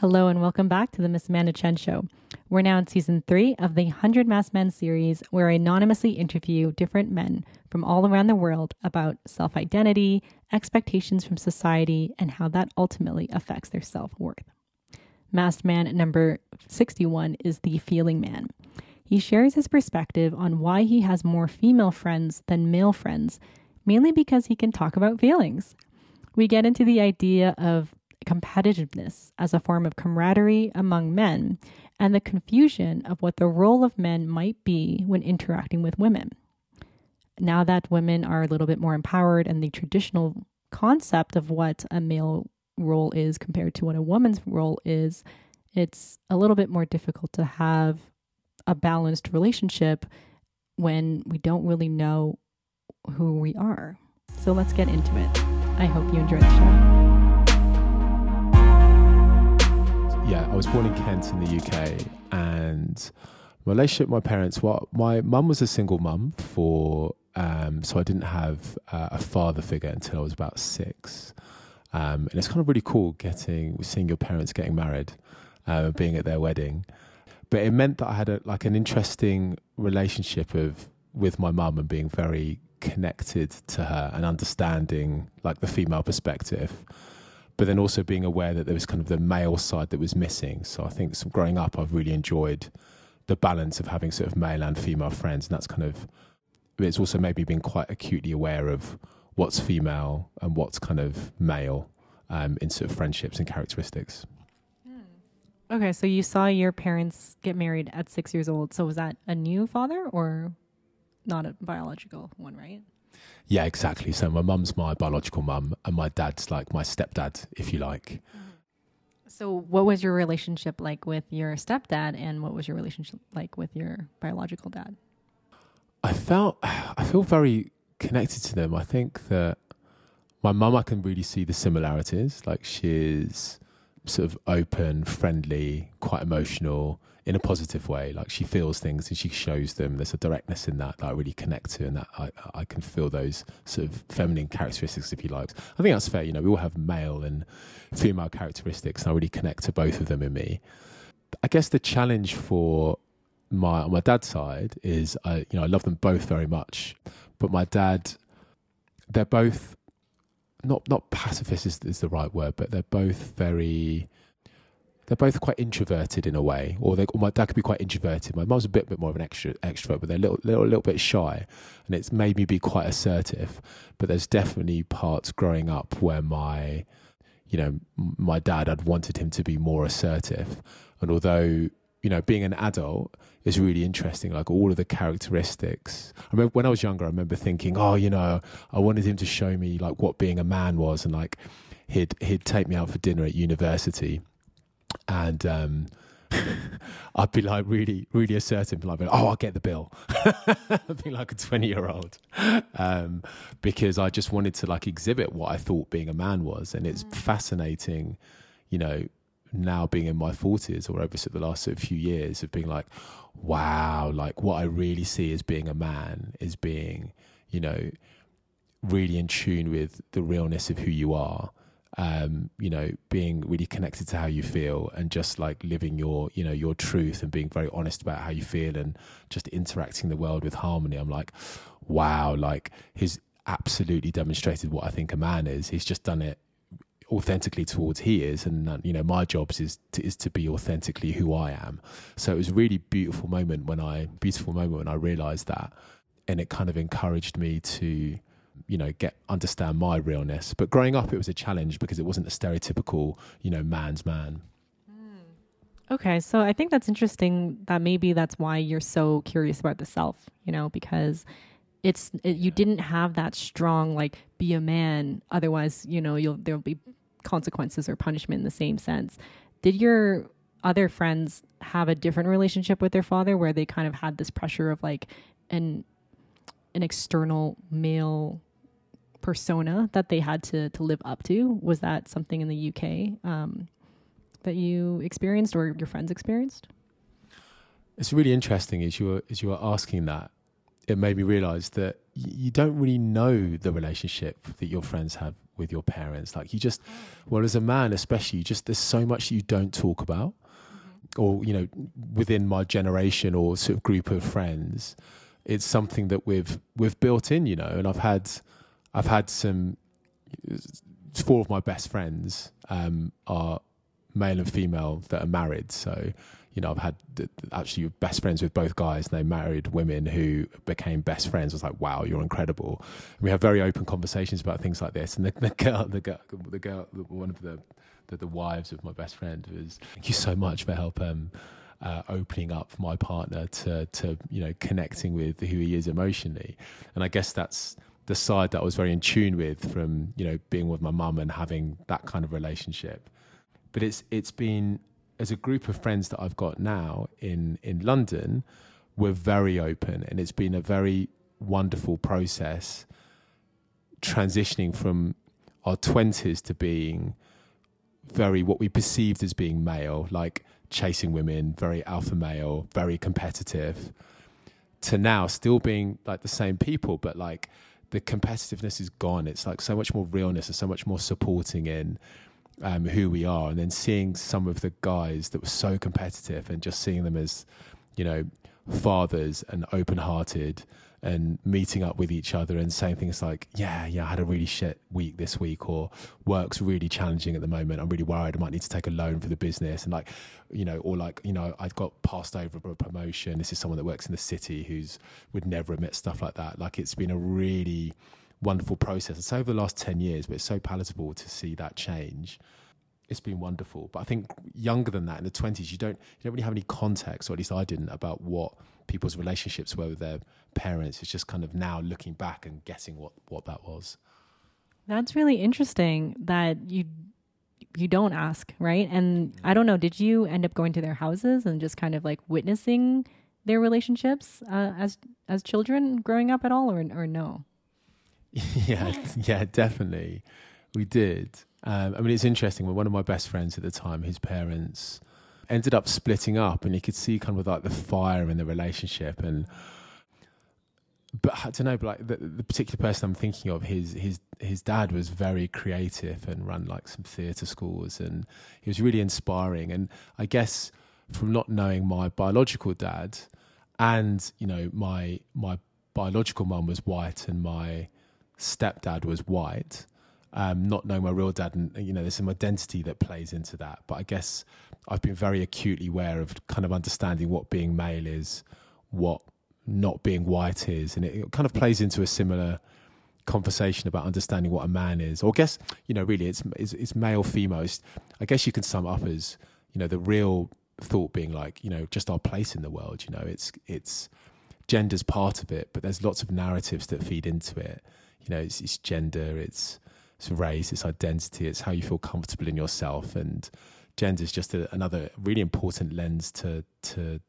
Hello and welcome back to the Miss Amanda Chen Show. We're now in season three of the 100 Masked Men series, where I anonymously interview different men from all around the world about self identity, expectations from society, and how that ultimately affects their self worth. Masked Man number 61 is the feeling man. He shares his perspective on why he has more female friends than male friends, mainly because he can talk about feelings. We get into the idea of competitiveness as a form of camaraderie among men and the confusion of what the role of men might be when interacting with women. Now that women are a little bit more empowered and the traditional concept of what a male role is compared to what a woman's role is, it's a little bit more difficult to have a balanced relationship when we don't really know who we are. So let's get into it. I hope you enjoy the show. Yeah, I was born in Kent in the UK, and my relationship with my parents. Well, my mum was a single mum for, um, so I didn't have uh, a father figure until I was about six. Um, and it's kind of really cool getting seeing your parents getting married, uh, being at their wedding. But it meant that I had a, like an interesting relationship of with my mum and being very connected to her and understanding like the female perspective but then also being aware that there was kind of the male side that was missing. So I think growing up, I've really enjoyed the balance of having sort of male and female friends, and that's kind of it's also maybe being quite acutely aware of what's female and what's kind of male um, in sort of friendships and characteristics. Hmm. Okay, so you saw your parents get married at six years old. So was that a new father or not a biological one, right? Yeah, exactly. So my mum's my biological mum, and my dad's like my stepdad, if you like. So, what was your relationship like with your stepdad, and what was your relationship like with your biological dad? I felt, I feel very connected to them. I think that my mum, I can really see the similarities. Like she's sort of open, friendly, quite emotional in a positive way. Like she feels things and she shows them. There's a directness in that that I really connect to, and that I, I can feel those sort of feminine characteristics, if you like. I think that's fair. You know, we all have male and female characteristics, and I really connect to both of them in me. I guess the challenge for my on my dad's side is I you know I love them both very much, but my dad, they're both not not pacifist is, is the right word, but they're both very they're both quite introverted in a way, or, they, my dad could be quite introverted. My mum's a bit, bit more of an extra, extrovert, but they're a little, little, little bit shy, and it's made me be quite assertive. But there's definitely parts growing up where my, you know, my dad, I'd wanted him to be more assertive, and although you know, being an adult is really interesting. Like all of the characteristics. I remember when I was younger, I remember thinking, oh, you know, I wanted him to show me like what being a man was, and like he'd he'd take me out for dinner at university, and um, I'd be like really, really assertive, like, oh, I'll get the bill. I'd be like a 20 year old. Um, because I just wanted to like exhibit what I thought being a man was. And it's mm. fascinating, you know, now being in my 40s or over the last sort of few years of being like, wow, like what I really see as being a man is being, you know, really in tune with the realness of who you are. Um, you know, being really connected to how you feel and just like living your, you know, your truth and being very honest about how you feel and just interacting the world with harmony. I'm like, wow, like he's absolutely demonstrated what I think a man is. He's just done it authentically towards he is and uh, you know my job is to, is to be authentically who I am. So it was a really beautiful moment when I beautiful moment when I realized that and it kind of encouraged me to you know get understand my realness. But growing up it was a challenge because it wasn't a stereotypical you know man's man. Hmm. okay so i think that's interesting that maybe that's why you're so curious about the self you know because it's it, you didn't have that strong like be a man otherwise you know you'll there'll be consequences or punishment in the same sense. Did your other friends have a different relationship with their father where they kind of had this pressure of like an an external male persona that they had to to live up to? Was that something in the UK um, that you experienced or your friends experienced? It's really interesting as you were as you were asking that. It made me realize that you don't really know the relationship that your friends have with your parents. Like you just, well, as a man, especially, you just there's so much you don't talk about, mm-hmm. or you know, within my generation or sort of group of friends, it's something that we've we've built in, you know. And I've had I've had some four of my best friends um, are male and female that are married, so you know, I've had actually best friends with both guys, and they married women who became best friends. I was like, wow, you're incredible. And we have very open conversations about things like this. And the, the girl, the girl, the girl, one of the, the, the wives of my best friend was, thank you so much for help. Um, uh, opening up my partner to to you know connecting with who he is emotionally, and I guess that's the side that I was very in tune with from you know being with my mum and having that kind of relationship. But it's it's been as a group of friends that I've got now in in London, we're very open, and it's been a very wonderful process transitioning from our twenties to being very what we perceived as being male, like chasing women, very alpha male, very competitive, to now still being like the same people, but like the competitiveness is gone. It's like so much more realness and so much more supporting in um, who we are, and then seeing some of the guys that were so competitive, and just seeing them as, you know, fathers and open-hearted, and meeting up with each other and saying things like, "Yeah, yeah, I had a really shit week this week," or "Work's really challenging at the moment. I'm really worried. I might need to take a loan for the business," and like, you know, or like, you know, I got passed over for a promotion. This is someone that works in the city who's would never admit stuff like that. Like, it's been a really wonderful process. It's over the last 10 years, but it's so palatable to see that change. It's been wonderful. But I think younger than that, in the 20s, you don't, you don't really have any context, or at least I didn't, about what people's relationships were with their parents. It's just kind of now looking back and guessing what, what that was. That's really interesting that you you don't ask, right? And I don't know, did you end up going to their houses and just kind of like witnessing their relationships uh, as as children growing up at all, or or no? yeah, yeah, definitely. We did. Um, I mean, it's interesting. When one of my best friends at the time, his parents ended up splitting up, and you could see kind of like the fire in the relationship. And but I don't know, but like the, the particular person I'm thinking of, his his his dad was very creative and ran like some theatre schools, and he was really inspiring. And I guess from not knowing my biological dad, and you know my my biological mum was white, and my stepdad was white, um, not knowing my real dad, and you know, there's some identity that plays into that. But I guess I've been very acutely aware of kind of understanding what being male is, what not being white is, and it, kind of plays into a similar conversation about understanding what a man is. Or I guess you know, really, it's it's, it's male, female. It's, I guess you can sum up as you know the real thought being like you know just our place in the world. You know, it's it's gender's part of it, but there's lots of narratives that feed into it you know, it's, it's gender, it's, it's race, it's identity, it's how you feel comfortable in yourself, and gender is just a, another really important lens to to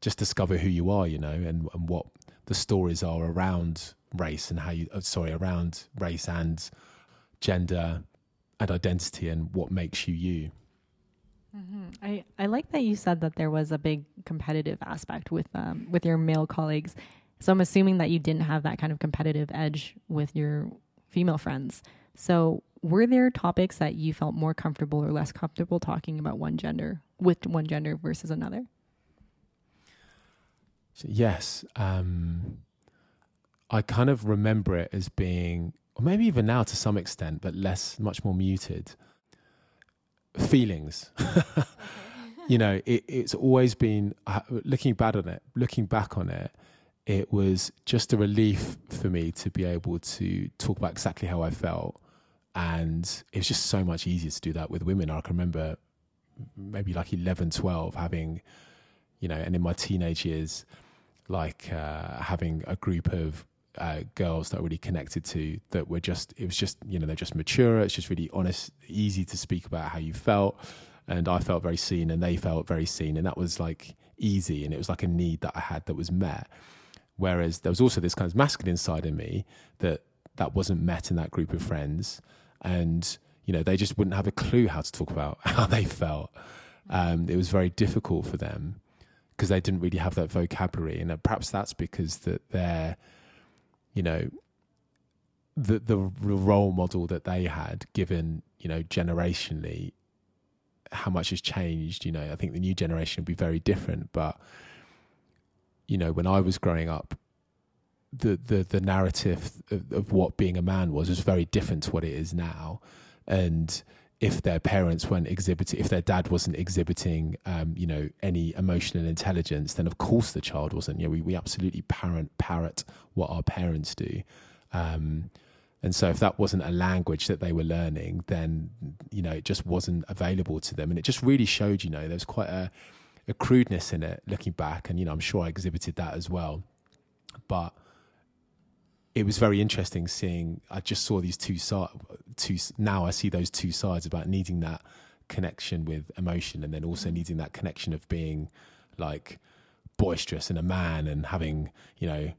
just discover who you are, you know, and, and what the stories are around race and how you, uh, sorry, around race and gender and identity and what makes you you. Mm-hmm. I, I like that you said that there was a big competitive aspect with um, with your male colleagues. So I'm assuming that you didn't have that kind of competitive edge with your female friends. So were there topics that you felt more comfortable or less comfortable talking about one gender with one gender versus another? So yes. Um, I kind of remember it as being, or maybe even now to some extent, but less, much more muted. Feelings. you know, it, it's always been uh, looking back on it. Looking back on it, it was just a relief for me to be able to talk about exactly how I felt. And it was just so much easier to do that with women. I can remember maybe like 11, 12 having, you know, and in my teenage years, like uh, having a group of uh, girls that I really connected to that were just, it was just, you know, they're just mature. It's just really honest, easy to speak about how you felt. And I felt very seen and they felt very seen. And that was like easy. And it was like a need that I had that was met. Whereas there was also this kind of masculine side in me that that wasn't met in that group of friends, and you know they just wouldn't have a clue how to talk about how they felt. Um, it was very difficult for them because they didn't really have that vocabulary, and perhaps that's because that they're, you know, the the role model that they had, given you know generationally, how much has changed. You know, I think the new generation will be very different. But you know, when I was growing up, the the the narrative of, of what being a man was was very different to what it is now, and if their parents weren't exhibiting, if their dad wasn't exhibiting, um, you know, any emotional intelligence, then of course the child wasn't. You know, we, we absolutely parent parrot what our parents do. Um, and so if that wasn't a language that they were learning, then, you know, it just wasn't available to them. And it just really showed, you know, there's quite a, a crudeness in it looking back. And, you know, I'm sure I exhibited that as well. But it was very interesting seeing. I just saw these two sides. Two now I see those two sides about needing that connection with emotion, and then also needing that connection of being like boisterous and a man, and having you know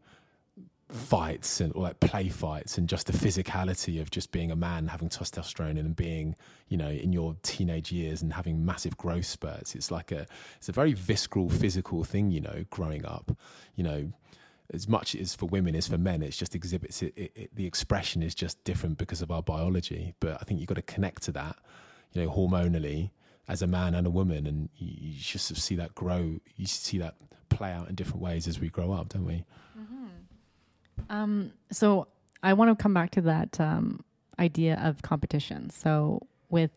fights and or like play fights and just the physicality of just being a man having testosterone and being you know in your teenage years and having massive growth spurts it's like a it's a very visceral physical thing you know growing up you know as much as for women as for men, it's just exhibits it, it, it, the expression is just different because of our biology. But I think you've got to connect to that, you know, hormonally as a man and a woman, and you, you just see that grow. You see that play out in different ways as we grow up, don't we? Mm-hmm. Um, so I want to come back to that um, idea of competition. So with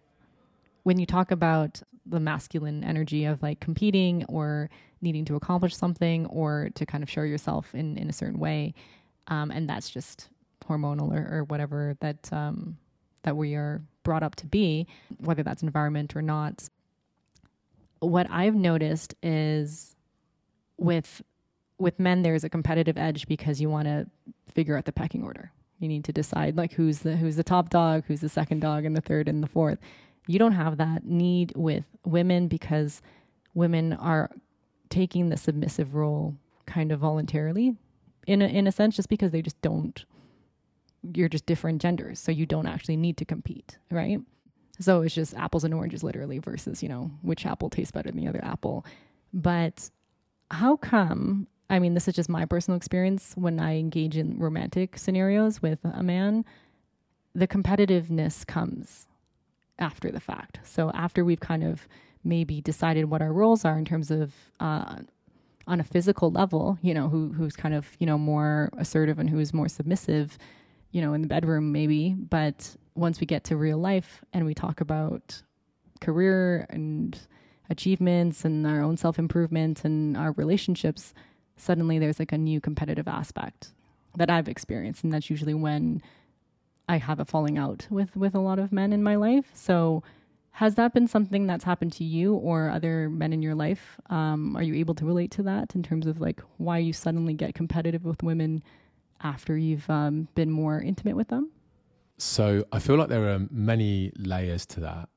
when you talk about the masculine energy of like competing or needing to accomplish something or to kind of show yourself in, in a certain way. Um, and that's just hormonal or, or whatever that um, that we are brought up to be, whether that's environment or not. What I've noticed is with with men there's a competitive edge because you want to figure out the pecking order. You need to decide like who's the who's the top dog, who's the second dog, and the third and the fourth. You don't have that need with women because women are taking the submissive role kind of voluntarily in a, in a sense just because they just don't you're just different genders so you don't actually need to compete right so it's just apples and oranges literally versus you know which apple tastes better than the other apple but how come i mean this is just my personal experience when i engage in romantic scenarios with a man the competitiveness comes after the fact so after we've kind of maybe decided what our roles are in terms of uh, on a physical level, you know, who who's kind of you know more assertive and who is more submissive, you know, in the bedroom maybe. But once we get to real life and we talk about career and achievements and our own self improvement and our relationships, suddenly there's like a new competitive aspect that I've experienced, and that's usually when I have a falling out with with a lot of men in my life. So has that been something that's happened to you or other men in your life? Um, are you able to relate to that in terms of like why you suddenly get competitive with women after you've um, been more intimate with them? So I feel like there are many layers to that.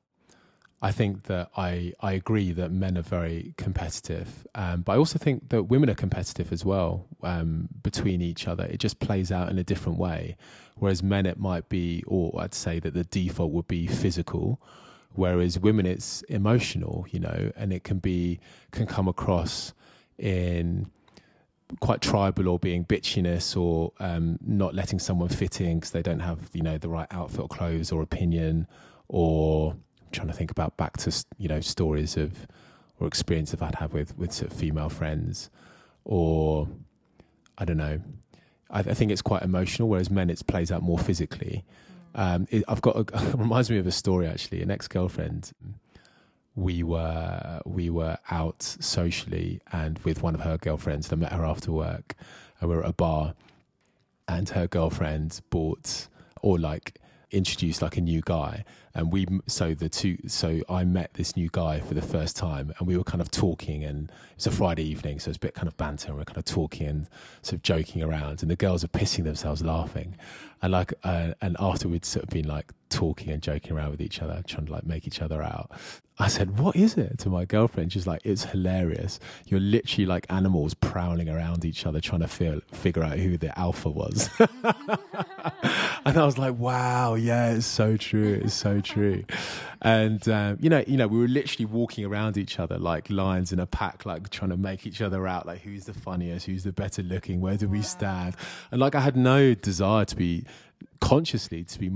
I think that I, I agree that men are very competitive, um, but I also think that women are competitive as well um, between each other. It just plays out in a different way. Whereas men, it might be, or I'd say that the default would be physical, whereas women it's emotional you know and it can be can come across in quite tribal or being bitchiness or um, not letting someone fit in because they don't have you know the right outfit or clothes or opinion or trying to think about back to you know stories of or experience I'd have with with sort of female friends or I don't know I, I think it's quite emotional whereas men it plays out more physically um, it, I've got a, it reminds me of a story actually. An ex girlfriend. We were we were out socially and with one of her girlfriends. I met her after work, and we were at a bar, and her girlfriend bought or like introduced like a new guy and we so the two so i met this new guy for the first time and we were kind of talking and it was a friday evening so it's a bit kind of banter and we're kind of talking and sort of joking around and the girls are pissing themselves laughing and like uh, and after we'd sort of been like talking and joking around with each other trying to like make each other out I said, What is it to my girlfriend? She's like, It's hilarious. You're literally like animals prowling around each other trying to feel, figure out who the alpha was. and I was like, Wow, yeah, it's so true. It's so true. And, um, you know, you know, we were literally walking around each other like lions in a pack, like trying to make each other out, like who's the funniest, who's the better looking, where do we stand? And like I had no desire to be consciously to be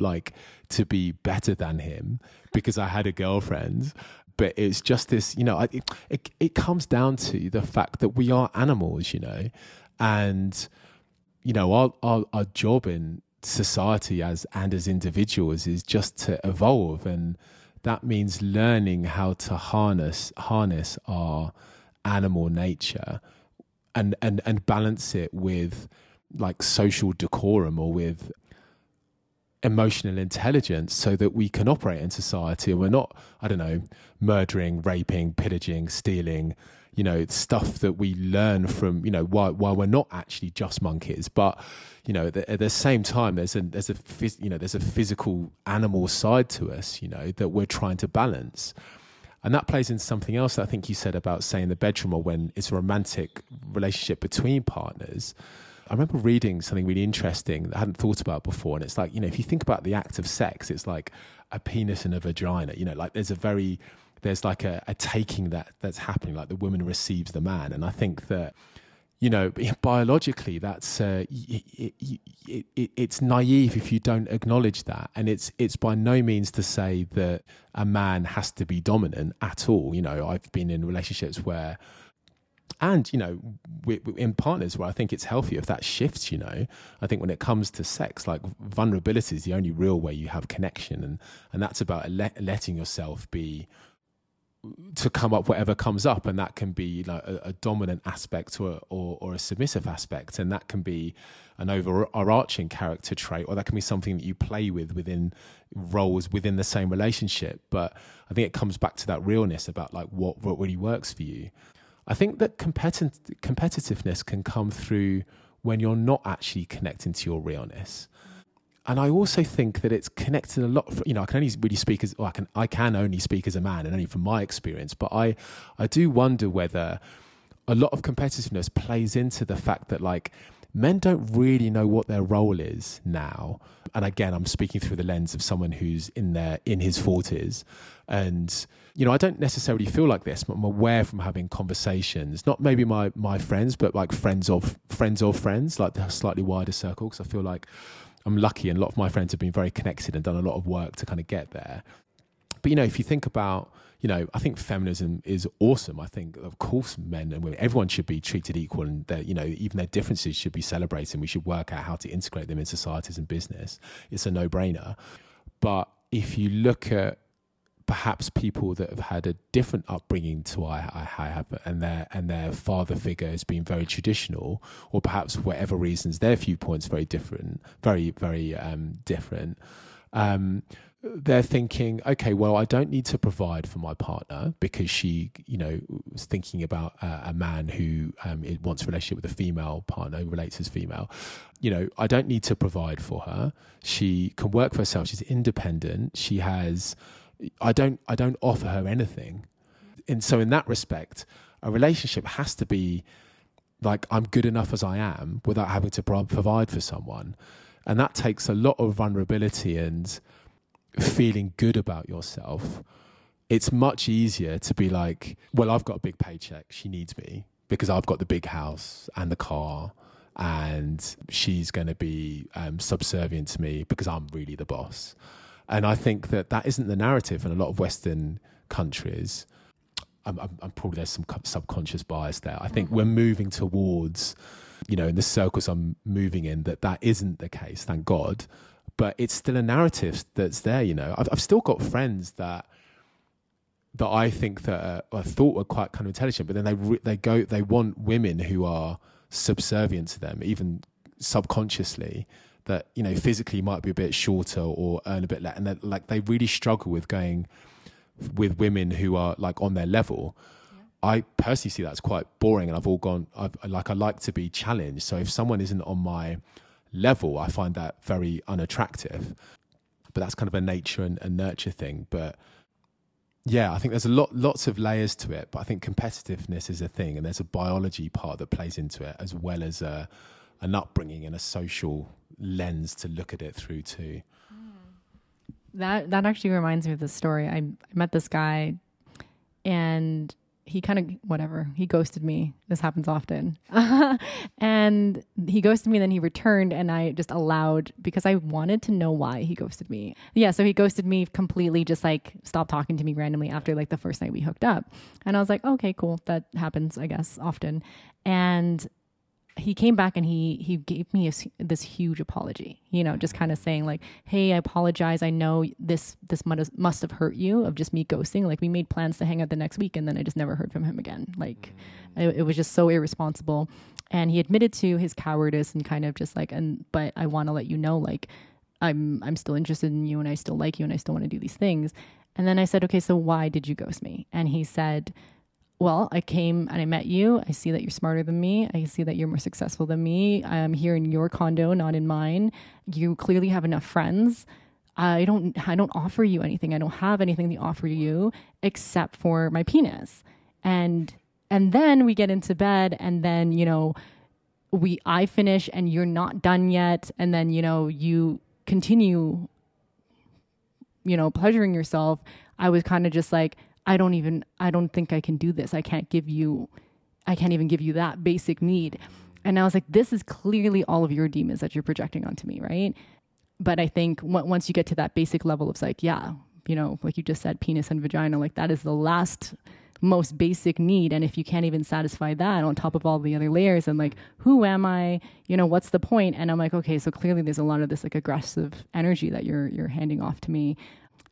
like to be better than him because I had a girlfriend. But it's just this, you know, it, it, it comes down to the fact that we are animals, you know, and you know our, our, our job in society as and as individuals is just to evolve. And that means learning how to harness harness our animal nature and and and balance it with like social decorum or with emotional intelligence so that we can operate in society. And we're not i don't know murdering raping pillaging stealing you know stuff that we learn from you know while while we're not actually just monkeys but you know at the, at the same time there's a there's a phys, you know there's a physical animal side to us you know that we're trying to balance and that plays into something else that I think you said about saying the bedroom or when it's a romantic relationship between partners I remember reading something really interesting that I hadn't thought about before. And it's like, you know, if you think about the act of sex, it's like a penis and a vagina. You know, like there's a very, there's like a, a taking that that's happening, like the woman receives the man. And I think that, you know, biologically, that's uh, it, it, it, it's naive if you don't acknowledge that, and it's it's by no means to say that a man has to be dominant at all. You know, I've been in relationships where and you know we, we, in partners where i think it's healthy if that shifts you know. I think when it comes to sex like vulnerability is the only real way you have connection. And and that's about let, letting yourself be to come up whatever comes up and that can be know, a, a, dominant aspect or, or, or a submissive aspect and that can be an overarching character trait or that can be something that you play with within roles within the same relationship but i think it comes back to that realness about like what, what really works for you I think that competi- competitiveness can come through when you're not actually connecting to your realness. And I also think that it's connected a lot. For, you know, I can only really speak as I can. I can only speak as a man, and only from my experience. But I, I do wonder whether a lot of competitiveness plays into the fact that like men don't really know what their role is now. And again, I'm speaking through the lens of someone who's in their in his 40s and you know, I don't necessarily feel like this, but I'm aware from having conversations, not maybe my my friends, but like friends of friends of friends, like the slightly wider circle because I feel like I'm lucky and a lot of my friends have been very connected and done a lot of work to kind of get there. But you know, if you think about you know, I think feminism is awesome. I think, of course, men and women, everyone should be treated equal, and that you know, even their differences should be celebrated. We should work out how to integrate them in societies and business. It's a no-brainer. But if you look at perhaps people that have had a different upbringing to I, I have, and their and their father figure has been very traditional, or perhaps for whatever reasons their viewpoints very different, very very um, different. Um, they're thinking, okay, well, I don't need to provide for my partner because she, you know, was thinking about a man who um, wants a relationship with a female partner, who relates as female. You know, I don't need to provide for her. She can work for herself. She's independent. She has. I don't. I don't offer her anything, and so in that respect, a relationship has to be like I'm good enough as I am without having to provide for someone, and that takes a lot of vulnerability and feeling good about yourself, it's much easier to be like, well, I've got a big paycheck. She needs me because I've got the big house and the car, and she's going to be um, subservient to me because I'm really the boss. And I think that that isn't the narrative in a lot of Western countries. I'm, I'm, I'm probably there's some subconscious bias there. I think mm-hmm. we're moving towards, you know, in the circles I'm moving in, that that isn't the case. Thank God but it's still a narrative that's there. You know, I've, I've still got friends that that I think that uh, I thought were quite kind of intelligent, but then they re- they go they want women who are subservient to them, even subconsciously. That you know physically might be a bit shorter or earn a bit less, and like they really struggle with going with women who are like on their level. I personally see that's quite boring, and I've all gone. I've like I like to be challenged. So if someone isn't on my level, I find that very unattractive. But that's kind of a nature and, and nurture thing. But yeah, I think there's a lot, lots of layers to it. But I think competitiveness is a thing, and there's a biology part that plays into it, as well as a, an upbringing and a social lens to look at it through too. Mm. That that actually reminds me of the story. I, I met this guy, and he kind of whatever he ghosted me. This happens often. And he ghosted me and then he returned and i just allowed because i wanted to know why he ghosted me. Yeah so he ghosted me completely just like stopped talking to me randomly after like the first night we hooked up. And i was like okay cool. That happens i guess often. And he came back and he he gave me a, this huge apology you know just kind of saying like hey i apologize. I know this this must have hurt you of just me ghosting. Like we made plans to hang out the next week and then i just never heard from him again. Like mm. it, it was just so irresponsible. And he admitted to his cowardice and kind of just like and but i want to let you know like i'm i'm still interested in you and i still like you and i still want to do these things. And then i said okay so why did you ghost me? And he said well, I came and I met you. I see that you're smarter than me. I see that you're more successful than me. I'm here in your condo, not in mine. You clearly have enough friends. I don't I don't offer you anything. I don't have anything to offer you except for my penis. And and then we get into bed and then, you know, we I finish and you're not done yet and then, you know, you continue you know, pleasuring yourself. I was kind of just like I don't even I don't think I can do this. I can't give you I can't even give you that basic need. And I was like, this is clearly all of your demons that you're projecting onto me, right? But I think once you get to that basic level of like, yeah, you know, like you just said, penis and vagina, like that is the last most basic need. And if you can't even satisfy that on top of all the other layers, and like, who am I? You know, what's the point? And I'm like, okay, so clearly there's a lot of this like aggressive energy that you're you're handing off to me.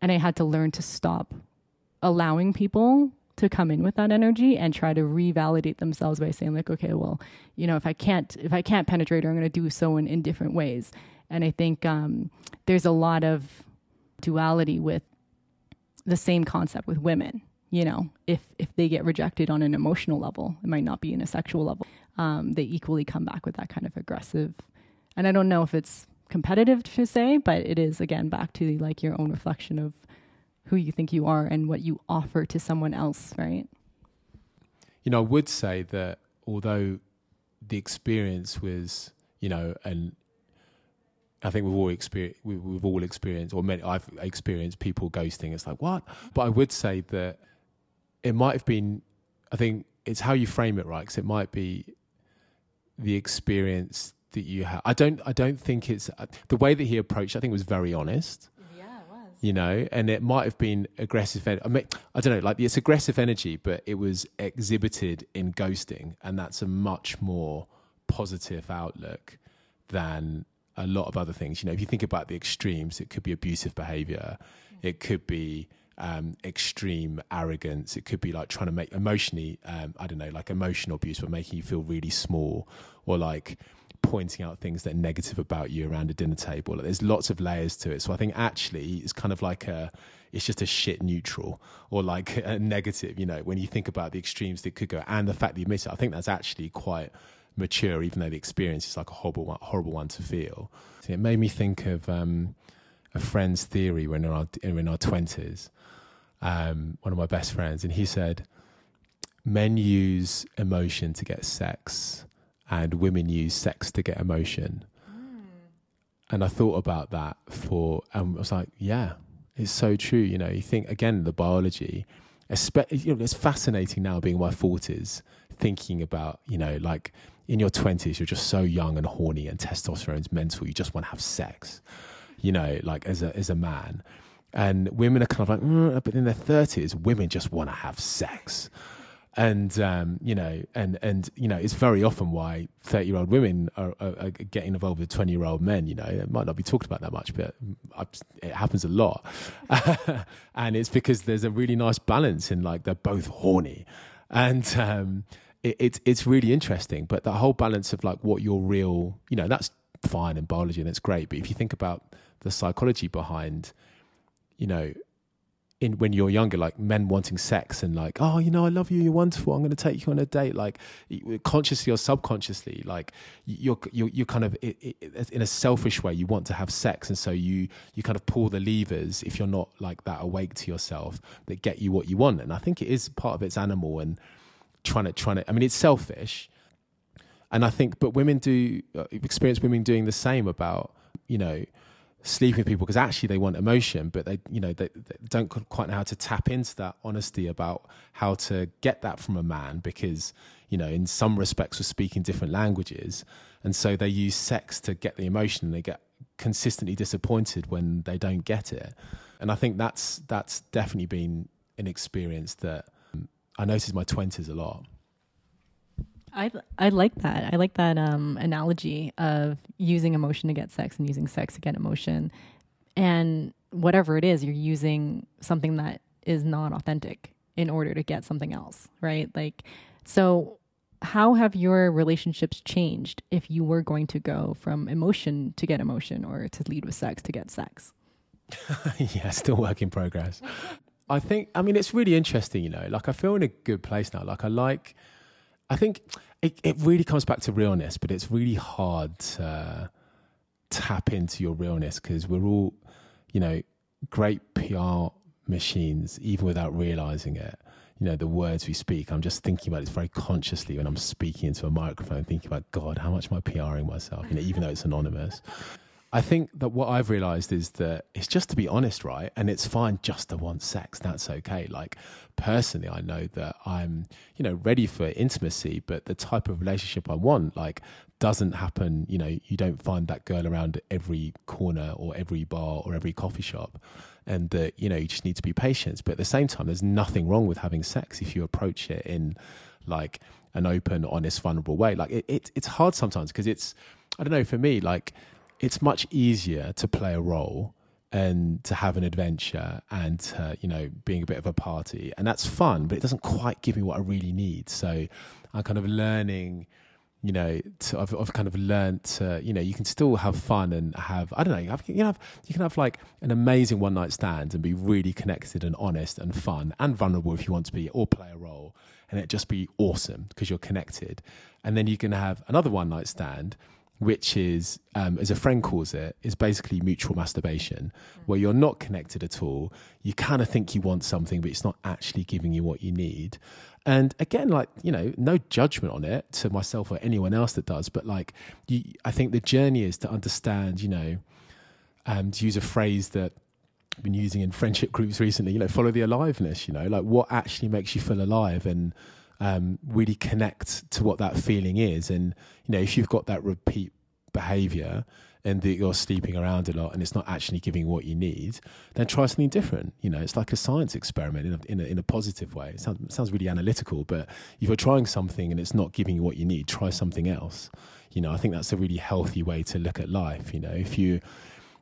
And I had to learn to stop allowing people to come in with that energy and try to revalidate themselves by saying like okay well you know if i can't if i can't penetrate her i'm going to do so in, in different ways. And i think um, there's a lot of duality with the same concept with women you know? If if they get rejected on an emotional level it might not be in a sexual level um, they equally come back with that kind of aggressive and i don't know if it's competitive to say but it is again back to like your own reflection of who you think you are and what you offer to someone else, right? You know, I would say that although the experience was, you know, and I think we've all experienced, we've all experienced, or many, I've experienced people ghosting. It's like what? But I would say that it might have been. I think it's how you frame it, right? Because it might be the experience that you have. I don't. I don't think it's uh, the way that he approached. I think it was very honest you know, and it might have been aggressive. I mean, I don't know, like it's aggressive energy, but it was exhibited in ghosting, and that's a much more positive outlook than a lot of other things. You know, if you think about the extremes, it could be abusive behavior, it could be um, extreme arrogance, it could be like trying to make emotionally, um, I don't know, like emotional abuse, but making you feel really small, or like pointing out things that are negative about you around a dinner table. Like, there's lots of layers to it. So I think actually it's kind of like a, it's just a shit neutral or like a negative, you know, when you think about the extremes that could go and the fact that you miss it, I think that's actually quite mature, even though the experience is like a horrible one, horrible one to feel. So it made me think of um, a friend's theory when in our, in our 20s, um, one of my best friends, and he said, men use emotion to get sex and women use sex to get emotion. Mm. And I thought about that for, and I was like, yeah, it's so true. You know, you think again, the biology, you know, it's fascinating now being in my 40s, thinking about, you know, like in your 20s, you're just so young and horny and testosterone's mental. You just want to have sex, you know, like as a, as a man. And women are kind of like, mm, but in their 30s, women just want to have sex and um, you know, and and you know, it's very often why thirty-year-old women are, are, are, getting involved with twenty-year-old men. You know, it might not be talked about that much, but it happens a lot, and it's because there's a really nice balance in like they're both horny, and um, it, it's it's really interesting. But the whole balance of like what your real, you know, that's fine in biology and it's great. But if you think about the psychology behind, you know, in when you're younger, like men wanting sex and like, oh, you know, I love you, you're wonderful, I'm going to take you on a date, like consciously or subconsciously, like you're you're, you're kind of in a selfish way, you want to have sex, and so you you kind of pull the levers if you're not like that awake to yourself that get you what you want, and I think it is part of its animal and trying to trying to. I mean, it's selfish, and I think, but women do uh, experience women doing the same about you know sleeping with people because actually they want emotion, but they, you know, they, they, don't quite know how to tap into that honesty about how to get that from a man because, you know, in some respects we're speaking different languages. And so they use sex to get the emotion and they get consistently disappointed when they don't get it. And I think that's, that's definitely been an experience that um, I noticed my twenties a lot. I I like that. I like that um, analogy of using emotion to get sex and using sex to get emotion, and whatever it is, you're using something that is not authentic in order to get something else, right? Like, so how have your relationships changed if you were going to go from emotion to get emotion or to lead with sex to get sex? yeah, still work in progress. I think, I mean, it's really interesting, you know, like I feel in a good place now. Like I like, I think it, it really comes back to realness, but it's really hard to tap into your realness because we're all, you know, great PR machines, even without realizing it. You know, the words we speak, I'm just thinking about it very consciously when I'm speaking into a microphone, thinking about, God, how much am I PRing myself? You know, even though it's anonymous. I think that what I've realized is that it's just to be honest, right? And it's fine just to want sex. That's okay. Like personally, I know that I'm, you know, ready for intimacy, but the type of relationship I want, like, doesn't happen. You know, you don't find that girl around every corner or every bar or every coffee shop. And that, you know, you just need to be patient. But at the same time, there's nothing wrong with having sex if you approach it in like an open, honest, vulnerable way. Like it, it it's hard sometimes because it's, I don't know, for me, like, it's much easier to play a role and to have an adventure and to, you know being a bit of a party. And that's fun but it doesn't quite give me what i really need. So i'm kind of learning you know to, I've, I've kind of learned to you know you can still have fun and have i don't know have, you have you can have like an amazing one night stand and be really connected and honest and fun and vulnerable if you want to be or play a role and it just be awesome because you're connected. And then you can have another one night stand which is, um, as a friend calls it, is basically mutual masturbation, where you're not connected at all. You kind of think you want something, but it's not actually giving you what you need. And again, like you know, no judgment on it to myself or anyone else that does, but like, you, I think the journey is to understand, you know, um, to use a phrase that I've been using in friendship groups recently, you know, follow the aliveness, you know, like what actually makes you feel alive and um, really connect to what that feeling is. And you know, if you've got that repeat behavior and that you're sleeping around a lot and it's not actually giving what you need, then try something different. You know, it's like a science experiment in a, in a, in a positive way. It sounds, it sounds really analytical, but if you're trying something and it's not giving you what you need, try something else. You know, I think that's a really healthy way to look at life. You know, if you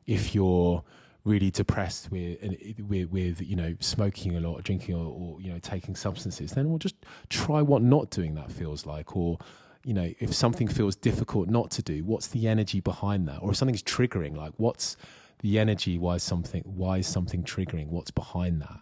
if you're really depressed with, with, with you know smoking a lot, drinking, or, or, you know taking substances, then we'll just try what not doing that feels like, or you know if something feels difficult not to do, what's the energy behind that, or if something's triggering, like what's the energy? Why is something? Why is something triggering? What's behind that?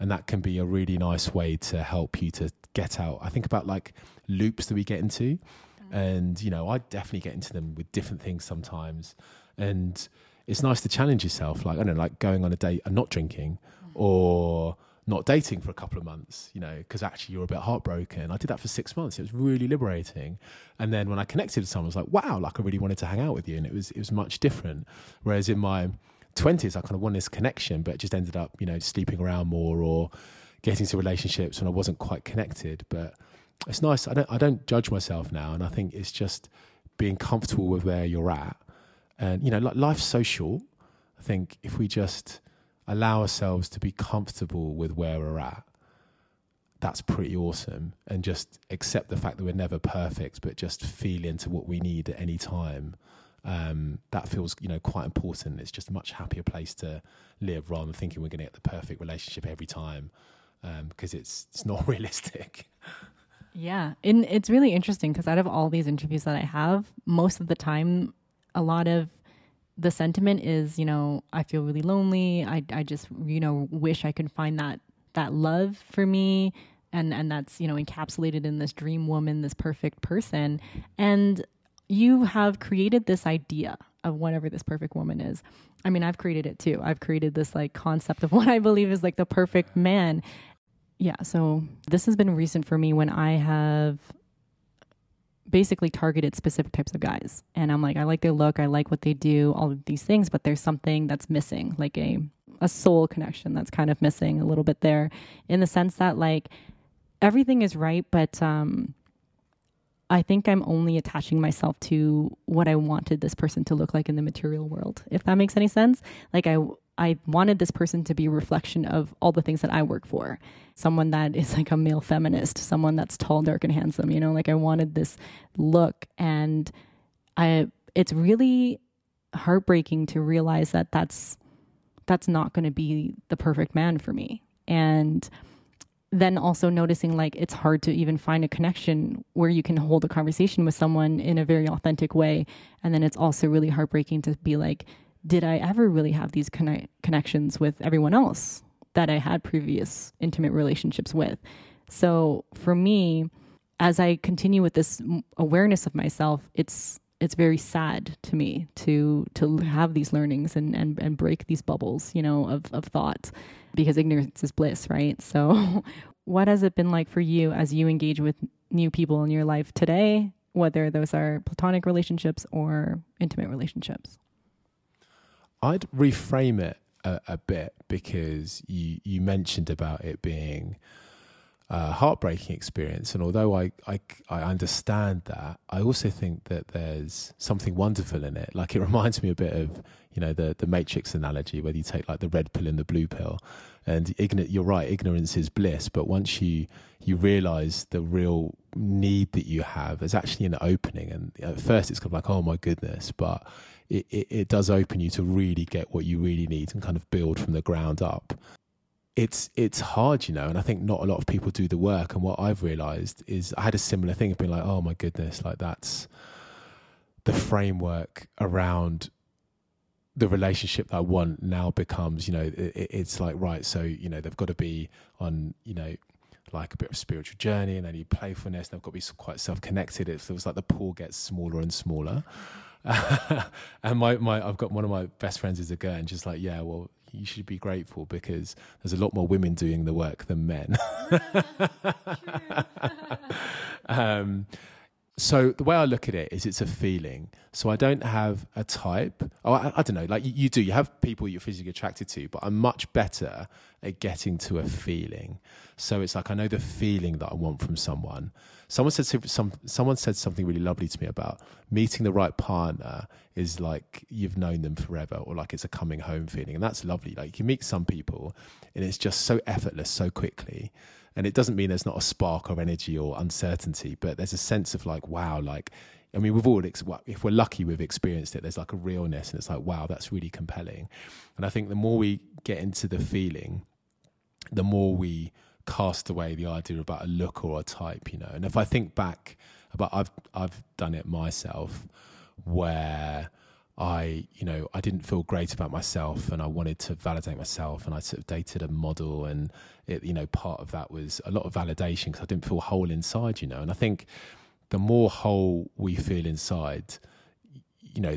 And that can be a really nice way to help you to get out. I think about like loops that we get into, mm-hmm. and you know I definitely get into them with different things sometimes, and it's nice to challenge yourself. Like I don't know, like going on a date and not drinking, or not dating for a couple of months, you know, because actually you're a bit heartbroken. I did that for six months. It was really liberating. And then when I connected with someone, I was like, wow, like I really wanted to hang out with you. And it was it was much different. Whereas in my twenties, I kind of wanted this connection, but just ended up, you know, sleeping around more or getting into relationships when I wasn't quite connected. But it's nice. I don't I don't judge myself now. And I think it's just being comfortable with where you're at and, you know, life's so short. I think if we just allow ourselves to be comfortable with where we're at, that's pretty awesome. And just accept the fact that we're never perfect, but just feel into what we need at any time. Um, that feels, you know, quite important. It's just a much happier place to live rather than thinking we're going to get the perfect relationship every time because um, it's it's not realistic. Yeah, and it's really interesting because out of all these interviews that I have, most of the time a lot of the sentiment is, you know, I feel really lonely. I, I just, you know, wish I could find that that love for me. And and that's you know encapsulated in this dream woman this perfect person. And you have created this idea of whatever this perfect woman is. I mean i've created it too. I've created this like concept of what i believe is like the perfect man. Yeah so this has been recent for me when i have basically targeted specific types of guys. And I'm like, I like their look, I like what they do, all of these things, but there's something that's missing, like a a soul connection that's kind of missing a little bit there in the sense that like everything is right, but um I think I'm only attaching myself to what I wanted this person to look like in the material world, if that makes any sense. Like I I wanted this person to be a reflection of all the things that I work for. Someone that is like a male feminist, someone that's tall, dark, and handsome, you know, like I wanted this look and I it's really heartbreaking to realize that that's that's not going to be the perfect man for me. And then also noticing like it's hard to even find a connection where you can hold a conversation with someone in a very authentic way and then it's also really heartbreaking to be like did i ever really have these conne- connections with everyone else that i had previous intimate relationships with so for me as i continue with this awareness of myself it's it's very sad to me to to have these learnings and and, and break these bubbles you know of, of thought because ignorance is bliss, right? So, what has it been like for you as you engage with new people in your life today, whether those are platonic relationships or intimate relationships? I'd reframe it a, a bit because you you mentioned about it being a heartbreaking experience, and although I, I I understand that, I also think that there's something wonderful in it. Like it reminds me a bit of you know the the Matrix analogy, where you take like the red pill and the blue pill, and ignorant. You're right, ignorance is bliss. But once you you realize the real need that you have, there's actually an opening. And at first, it's kind of like, oh my goodness, but it, it, it does open you to really get what you really need and kind of build from the ground up. It's it's hard, you know, and I think not a lot of people do the work. And what I've realized is I had a similar thing of being like, oh my goodness, like that's the framework around the relationship that I want now becomes, you know, it, it's like right. So you know, they've got to be on, you know, like a bit of a spiritual journey, and they need playfulness. And they've got to be quite self-connected. It feels like the pool gets smaller and smaller. and my, my, I've got one of my best friends is a girl, and she's like, yeah, well, you should be grateful because there's a lot more women doing the work than men. um, so the way I look at it is it's a feeling. So I don't have a type. Oh, I, I don't know. Like you, you, do, you have people you're physically attracted to, but I'm much better at getting to a feeling. So it's like I know the feeling that I want from someone. Someone said some. Someone said something really lovely to me about meeting the right partner is like you've known them forever, or like it's a coming home feeling, and that's lovely. Like you meet some people, and it's just so effortless, so quickly and it doesn't mean there's not a spark of energy or uncertainty, but there's a sense of like, wow, like, I mean, we've all, if we're lucky, we've experienced it. There's like a realness, and it's like, wow, that's really compelling. And I think the more we get into the feeling, the more we cast away the idea about a look or a type, you know. And if I think back about, I've I've done it myself, where I, you know, I didn't feel great about myself and I wanted to validate myself and I sort of dated a model and it, you know, part of that was a lot of validation because I didn't feel whole inside, you know, and I think the more whole we feel inside, you know,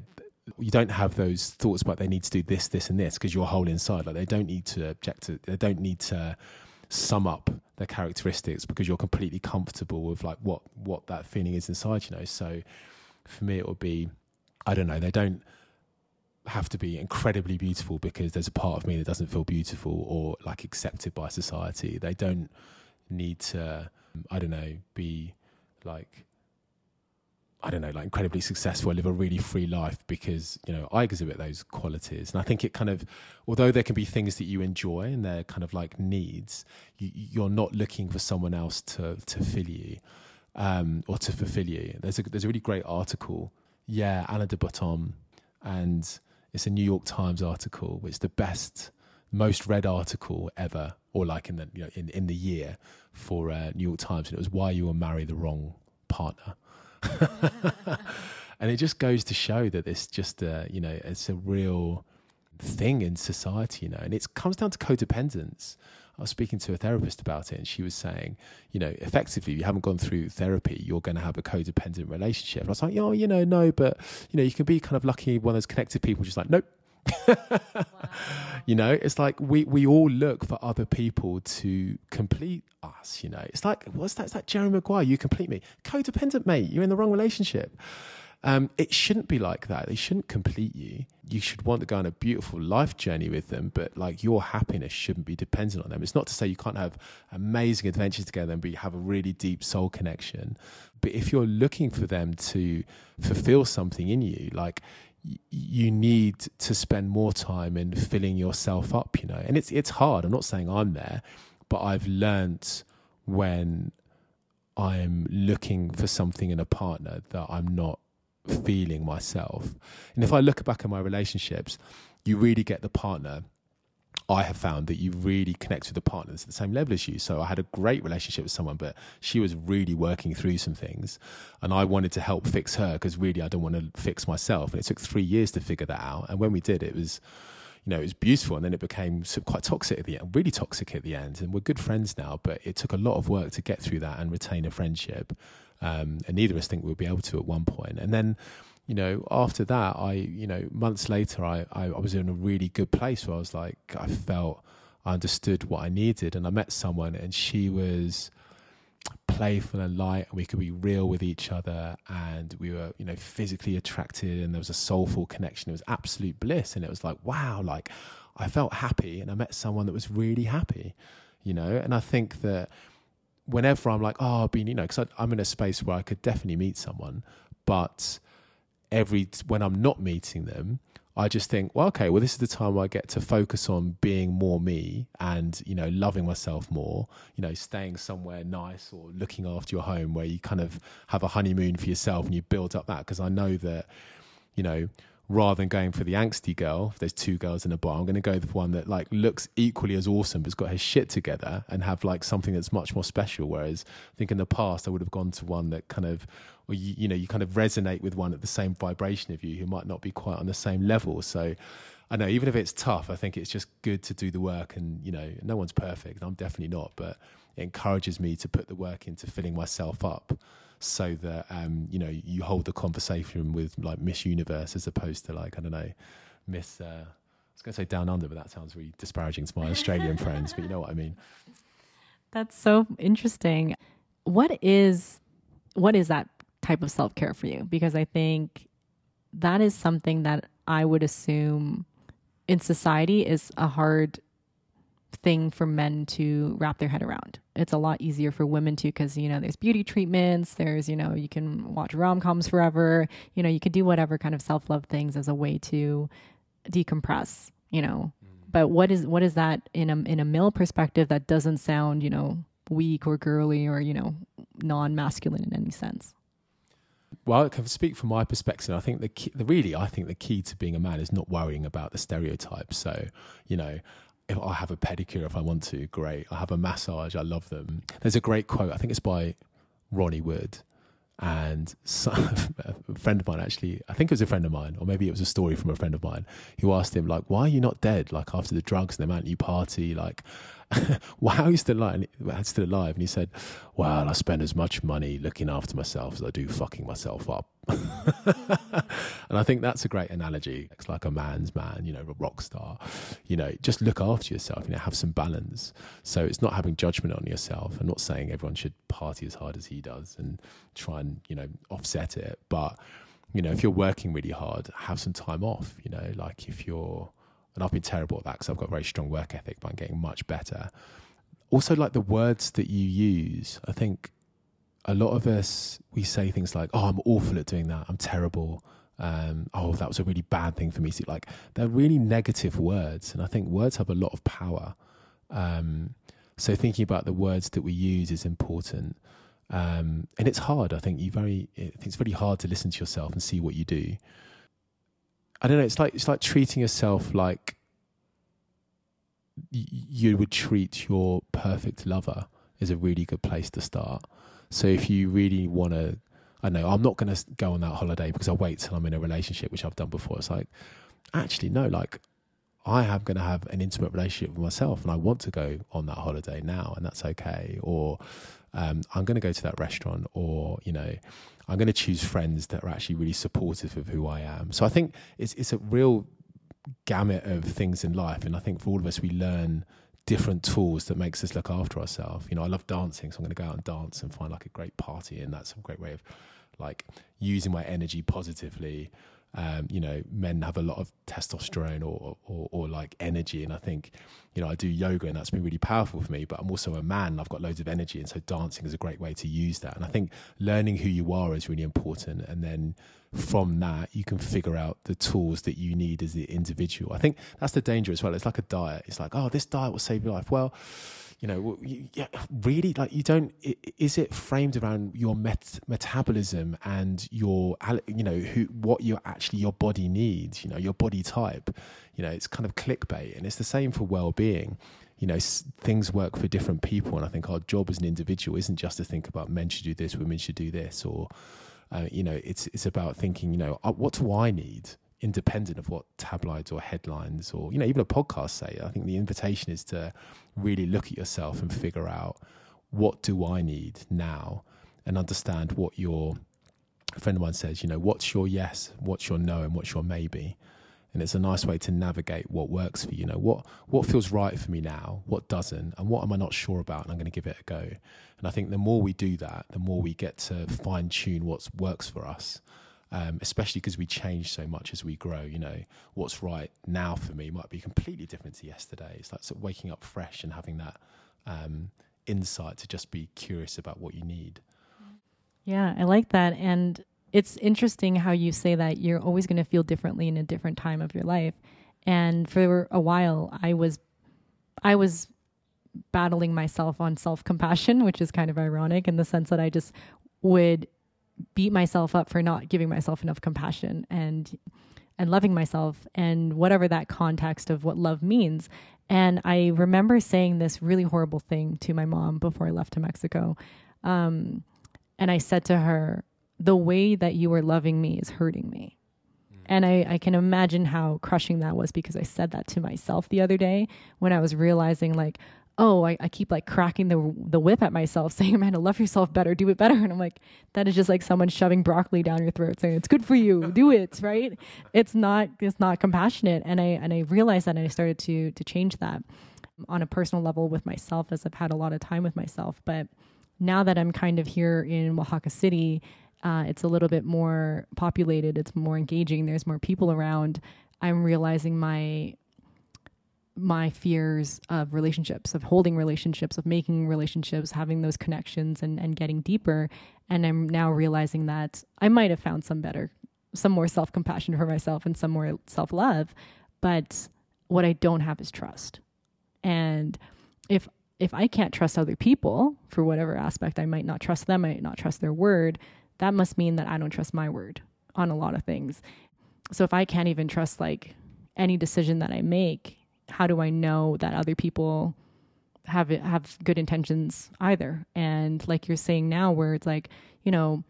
you don't have those thoughts about they need to do this, this, and this because you're whole inside. Like they don't need to object to, they don't need to sum up their characteristics because you're completely comfortable with like what what that feeling is inside, you know. So for me, it would be I don't know, they don't have to be incredibly beautiful because there's a part of me that doesn't feel beautiful or like accepted by society. They don't need to, I don't know, be like, I don't know, like incredibly successful, I live a really free life because, you know, I exhibit those qualities. And I think it kind of, although there can be things that you enjoy and they're kind of like needs, you, are not looking for someone else to, to fill you um, or to fulfill you. There's a, there's a really great article yeah, Alain de Botton, and it's a New York Times article. It's the best, most read article ever, or like in the you know, in in the year for uh, New York Times, and it was why you will marry the wrong partner. and it just goes to show that it's just a, you know it's a real thing in society, you know, and it comes down to codependence. I was speaking to a therapist about it, and she was saying, you know, effectively, you haven't gone through therapy, you're going to have a codependent relationship. And I was like, oh, you know, no, but you know, you can be kind of lucky one of those connected people, just like, nope, You know, it's like we, we all look for other people to complete us, you know. It's like, what's that? It's like Jerry Maguire, you complete me. Codependent, mate. You're in the wrong relationship. Um, it shouldn't be like that. They shouldn't complete you. You should want to go on a beautiful life journey with them, but like your happiness shouldn't be dependent on them. It's not to say you can't have amazing adventures together and have a really deep soul connection. But if you're looking for them to fulfill something in you, like you need to spend more time in filling yourself up, you know. And it's it's hard. I'm not saying I'm there, but I've learnt when I'm looking for something in a partner that I'm not feeling myself. And if I look back at my relationships, you really get the partner I have found that you really connect with the partners at the same level as you. So I had a great relationship with someone, but she was really working through some things, and I wanted to help fix her because really I don't want to fix myself. And it took three years to figure that out. And when we did, it was, you know, it was beautiful. And then it became quite toxic at the end, really toxic at the end. And we're good friends now, but it took a lot of work to get through that and retain a friendship. Um, and neither of us think we'll be able to at one point. And then you know, after that, I, you know, months later, I, I, I, was in a really good place where I was like, I felt I understood what I needed. And I met someone and she was playful and light and we could be real with each other and we were, you know, physically attracted and there was a soulful connection. It was absolute bliss. And it was like, wow, like I felt happy and I met someone that was really happy, you know, and I think that whenever I'm like, oh, I've been, you know, because I'm in a space where I could definitely meet someone, but every when I'm not meeting them, I just think, well, okay, well, this is the time I get to focus on being more me and, you know, loving myself more, you know, staying somewhere nice or looking after your home where you kind of have a honeymoon for yourself and you build up that. Because I know that, you know, rather than going for the angsty girl, if there's two girls in a bar, I'm going to go for one that like looks equally as awesome but's got her shit together and have like something that's much more special. Whereas I think in the past I would have gone to one that kind of, or you, you know, you kind of resonate with one at the same vibration of you who might not be quite on the same level. So I know even if it's tough, I think it's just good to do the work. And you know, no one's perfect. I'm definitely not, but it encourages me to put the work into filling myself up so that um, you know you hold the conversation with like Miss Universe as opposed to like I don't know Miss. Uh, I was going to say down under, but that sounds really disparaging to my Australian friends. But you know what I mean. That's so interesting. What is what is that type of self care for you? Because I think that is something that I would assume in society is a hard thing for men to wrap their head around. It's a lot easier for women to because you know there's beauty treatments, there's you know you can watch rom coms forever, you know you could do whatever kind of self love things as a way to decompress, you know. Mm. But what is what is that in a in a male perspective that doesn't sound you know weak or girly or you know non masculine in any sense? Well, I can speak from my perspective. I think the, key, the really, I think the key to being a man is not worrying about the stereotypes. So, you know, if I have a pedicure if I want to, great. I have a massage, I love them. There's a great quote, I think it's by Ronnie Wood. And a friend of mine actually, I think it was a friend of mine, or maybe it was a story from a friend of mine, who asked him, like, why are you not dead? Like, after the drugs and the amount you party, like, how are you still alive? Still alive? And he said, well, I spend as much money looking after myself as I do fucking myself up. and I think that's a great analogy. It's like a man's man, you know, a rock star. You know, just look after yourself, you know, have some balance. So it's not having judgment on yourself. I'm not saying everyone should party as hard as he does and try and, you know, offset it. But, you know, if you're working really hard, have some time off, you know, like if you're, and I've been terrible at that because I've got a very strong work ethic, but I'm getting much better. Also, like the words that you use, I think a lot of us we say things like, "Oh, I'm awful at doing that. I'm terrible." Um, oh, that was a really bad thing for me. So, like they're really negative words, and I think words have a lot of power. Um, so thinking about the words that we use is important, um, and it's hard. I think you very, it's very hard to listen to yourself and see what you do. I don't know. It's like it's like treating yourself like you would treat your perfect lover is a really good place to start. So if you really want to, I know I'm not going to go on that holiday because I wait till I'm in a relationship, which I've done before. It's like, actually, no, like I am going to have an intimate relationship with myself and I want to go on that holiday now and that's okay. Or um, I'm going to go to that restaurant or, you know, I'm going to choose friends that are actually really supportive of who I am. So I think it's, it's a real gamut of things in life, and I think for all of us, we learn different tools that makes us look after ourselves. You know, I love dancing, so I'm going to go out and dance and find like a great party, and that's a great way of like using my energy positively. Um, you know, men have a lot of testosterone or, or, or like energy, and I think, you know, I do yoga, and that's been really powerful for me. But I'm also a man; and I've got loads of energy, and so dancing is a great way to use that. And I think learning who you are is really important, and then from that you can figure out the tools that you need as the individual. I think that's the danger as well. It's like a diet. It's like, oh, this diet will save your life. Well you know, yeah, really, like you don't. Is it framed around your met- metabolism and your, you know, who what you actually your body needs? You know, your body type. You know, it's kind of clickbait, and it's the same for well-being. You know, things work for different people, and I think our job as an individual isn't just to think about men should do this, women should do this, or uh, you know, it's it's about thinking, you know, uh, what do I need? Independent of what tabloids or headlines or you know even a podcast say. I think the invitation is to really look at yourself and figure out what do i need now and understand what your a friend of mine says you know what's your yes what's your no and what's your maybe. And it's a nice way to navigate what works for you. you know what what feels right for me now what doesn't and what am i not sure about and i'm going to give it a go. And i think the more we do that the more we get to fine tune what works for us um, especially because we change so much as we grow. You know, what's right now for me might be completely different to yesterday. It's like sort of waking up fresh and having that um, insight to just be curious about what you need. Yeah, I like that. And it's interesting how you say that you're always going to feel differently in a different time of your life. And for a while, I was, I was battling myself on self compassion, which is kind of ironic in the sense that I just would beat myself up for not giving myself enough compassion and and loving myself and whatever that context of what love means. And I remember saying this really horrible thing to my mom before I left to Mexico. Um, and I said to her, The way that you are loving me is hurting me. Mm. And I, I can imagine how crushing that was because I said that to myself the other day when I was realizing, like, oh, I, I keep like cracking the the whip at myself, saying, Amanda, love yourself better, do it better. And I'm like, that is just like someone shoving broccoli down your throat, saying it's good for you, do it, right? It's not it's not compassionate. And I and I realized that and I started to to change that on a personal level with myself as I've had a lot of time with myself. But now that I'm kind of here in Oaxaca City, uh, it's a little bit more populated, it's more engaging, there's more people around. I'm realizing my my fears of relationships, of holding relationships, of making relationships, having those connections and, and getting deeper. And I'm now realizing that I might have found some better, some more self compassion for myself and some more self love. But what I don't have is trust. And if if I can't trust other people for whatever aspect, I might not trust them, I might not trust their word, that must mean that I don't trust my word on a lot of things. So if I can't even trust like any decision that I make, how do I know that other people have have good intentions either? And like you're saying now, where it's like, you know,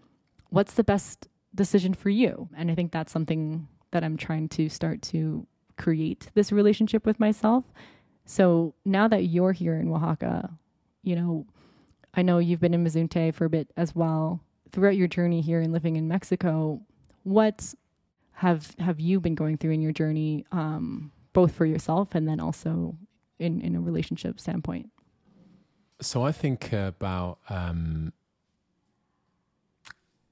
what's the best decision for you? And I think that's something that I'm trying to start to create this relationship with myself. So now that you're here in Oaxaca, you know, I know you've been in Mazunte for a bit as well. Throughout your journey here and living in Mexico, what have have you been going through in your journey um, both for yourself and then also in, in a relationship standpoint? So I think about um,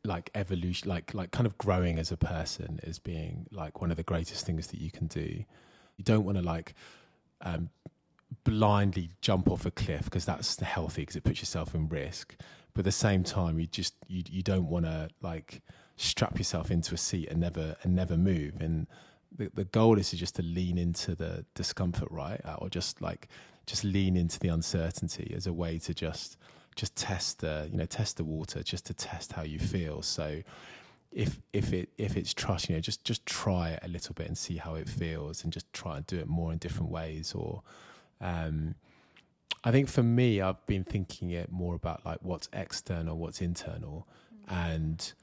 like evolution, like like kind of growing as a person as being like one of the greatest things that you can do. You don't want to like um, blindly jump off a cliff because that's healthy because it puts yourself in risk. But at the same time, you just you you don't want to like strap yourself into a seat and never and never move. And the, the goal is to just to lean into the discomfort, right? Uh, or just like just lean into the uncertainty as a way to just just test the you know test the water, just to test how you feel. So if if it if it's trust, you know, just just try it a little bit and see how it feels, and just try and do it more in different ways. Or um, I think for me, I've been thinking it more about like what's external, what's internal, mm-hmm. and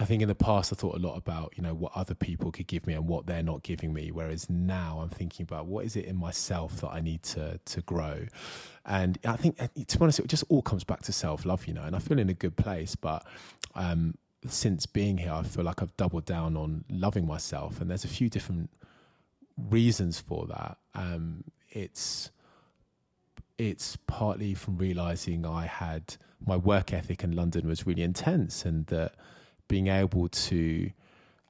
I think in the past I thought a lot about you know what other people could give me and what they're not giving me, whereas now I'm thinking about what is it in myself that I need to to grow, and I think uh, to be honest, it just all comes back to self love, you know. And I feel in a good place, but um, since being here, I feel like I've doubled down on loving myself, and there's a few different reasons for that. Um, it's it's partly from realizing I had my work ethic in London was really intense, and that being able to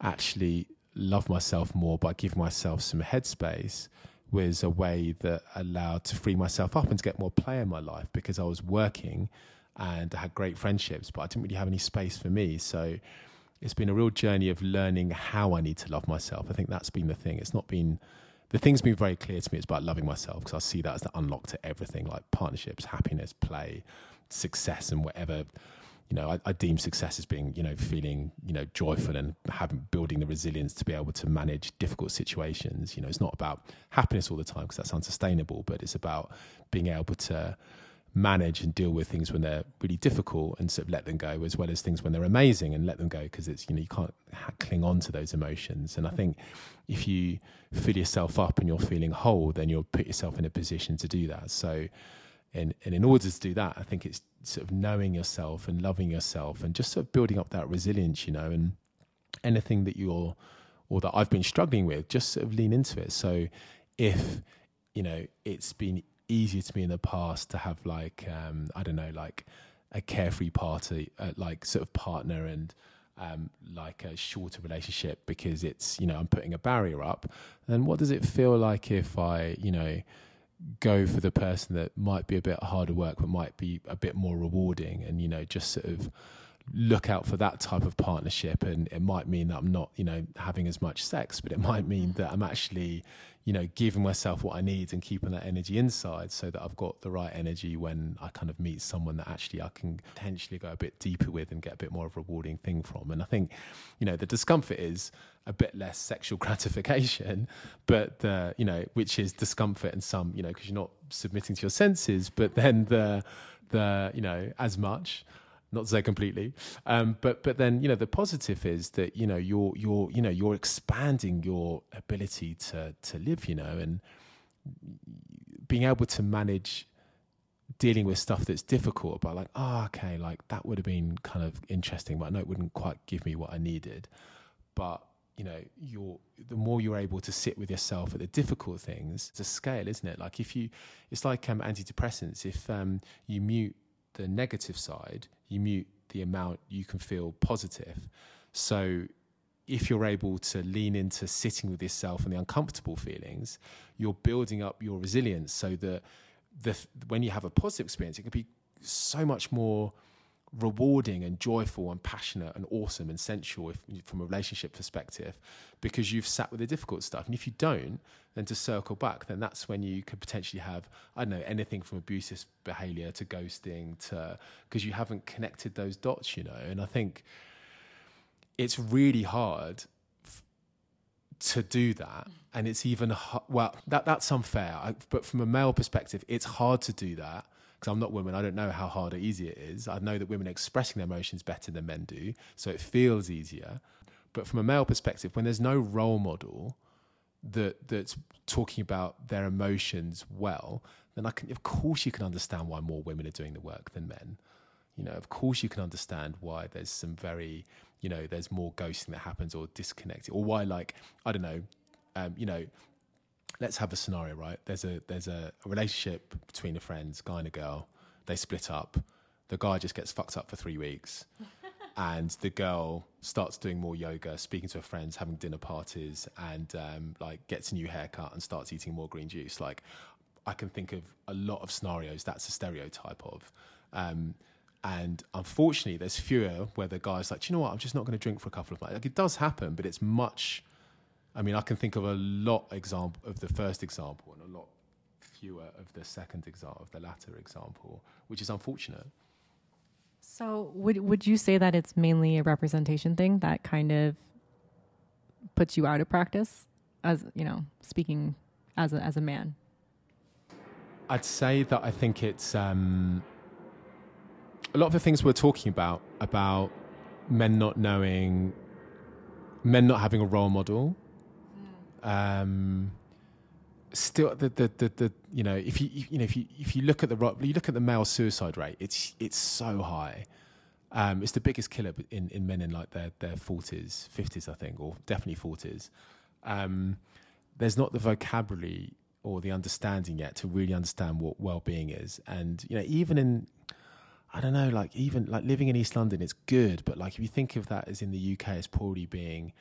actually love myself more by giving myself some headspace was a way that allowed to free myself up and to get more play in my life because I was working and I had great friendships, but I didn't really have any space for me. So it's been a real journey of learning how I need to love myself. I think that's been the thing. It's not been the thing's been very clear to me. It's about loving myself because I see that as the unlock to everything, like partnerships, happiness, play, success, and whatever. You know, I, I deem success as being, you know, feeling, you know, joyful and having building the resilience to be able to manage difficult situations. You know, it's not about happiness all the time because that's unsustainable, but it's about being able to manage and deal with things when they're really difficult and sort of let them go as well as things when they're amazing and let them go because it's you know you can't cling on to those emotions and i think if you fill yourself up and you're feeling whole then you'll put yourself in a position to do that so and, and in order to do that i think it's sort of knowing yourself and loving yourself and just sort of building up that resilience you know and anything that you're or that i've been struggling with just sort of lean into it so if you know it's been easier to me in the past to have like um, I don't know like a carefree party uh, like sort of partner and um, like a shorter relationship because it's you know I'm putting a barrier up. Then what does it feel like if I you know go for the person that might be a bit harder work but might be a bit more rewarding and you know just sort of look out for that type of partnership. And it might mean that I'm not you know having as much sex but it might mean that I'm actually you know giving myself what I need and keeping that energy inside so that I've got the right energy when I kind of meet someone that actually I can potentially go a bit deeper with and get a bit more of a rewarding thing from. And I think you know the discomfort is a bit less sexual gratification but the you know which is discomfort and some you know because you're not submitting to your senses but then the the you know as much not to say completely um, but but then you know the positive is that you know you're you're you know you're expanding your ability to to live you know and being able to manage dealing with stuff that's difficult about like oh okay like that would have been kind of interesting but i know it wouldn't quite give me what i needed. But you know you're the more you're able to sit with yourself at the difficult things it's a scale isn't it? Like if you it's like um, antidepressants. If um, you mute the negative side you mute the amount you can feel positive. So if you're able to lean into sitting with yourself and the uncomfortable feelings, you're building up your resilience so that the, when you have a positive experience, it can be so much more rewarding and joyful and passionate and awesome and sensual if, from a relationship perspective because you've sat with the difficult stuff. And if you don't, then to circle back, then that's when you could potentially have, I don't know, anything from abusive behavior to ghosting to, because you haven't connected those dots, you know. And I think it's really hard to do that and it's even well that that's unfair I, but from a male perspective it's hard to do that because I'm not women, I don't know how hard or easy it is. I know that women are expressing their emotions better than men do, so it feels easier. But from a male perspective, when there's no role model that that's talking about their emotions well, then I can, of course, you can understand why more women are doing the work than men. You know, of course, you can understand why there's some very, you know, there's more ghosting that happens or disconnecting, or why, like, I don't know, um, you know, let's have a scenario, right? There's a there's a, a relationship between a friends, guy and a girl. They split up. The guy just gets fucked up for three weeks. and the girl starts doing more yoga, speaking to her friends, having dinner parties, and um, like gets a new haircut and starts eating more green juice. Like, I can think of a lot of scenarios that's a stereotype of. Um, and unfortunately, there's fewer where the guy's like, you know what, I'm just not going to drink for a couple of months. Like, it does happen, but it's much I mean, I can think of a lot example of the first example and a lot fewer of the second example, of the latter example, which is unfortunate. So, would would you say that it's mainly a representation thing that kind of puts you out of practice, as you know, speaking as a, as a man? I'd say that I think it's um, a lot of the things we're talking about about men not knowing, men not having a role model, um, still the, the the, the you know if you you know if you if you look at the you look at the male suicide rate it's it's so high. Um, it's the biggest killer in, in men in like their their 40s 50s I think or definitely 40s um, there's not the vocabulary or the understanding yet to really understand what well-being is. And you know even in I don't know, like even like living in East London, it's good, but like if you think of that as in the UK as probably being,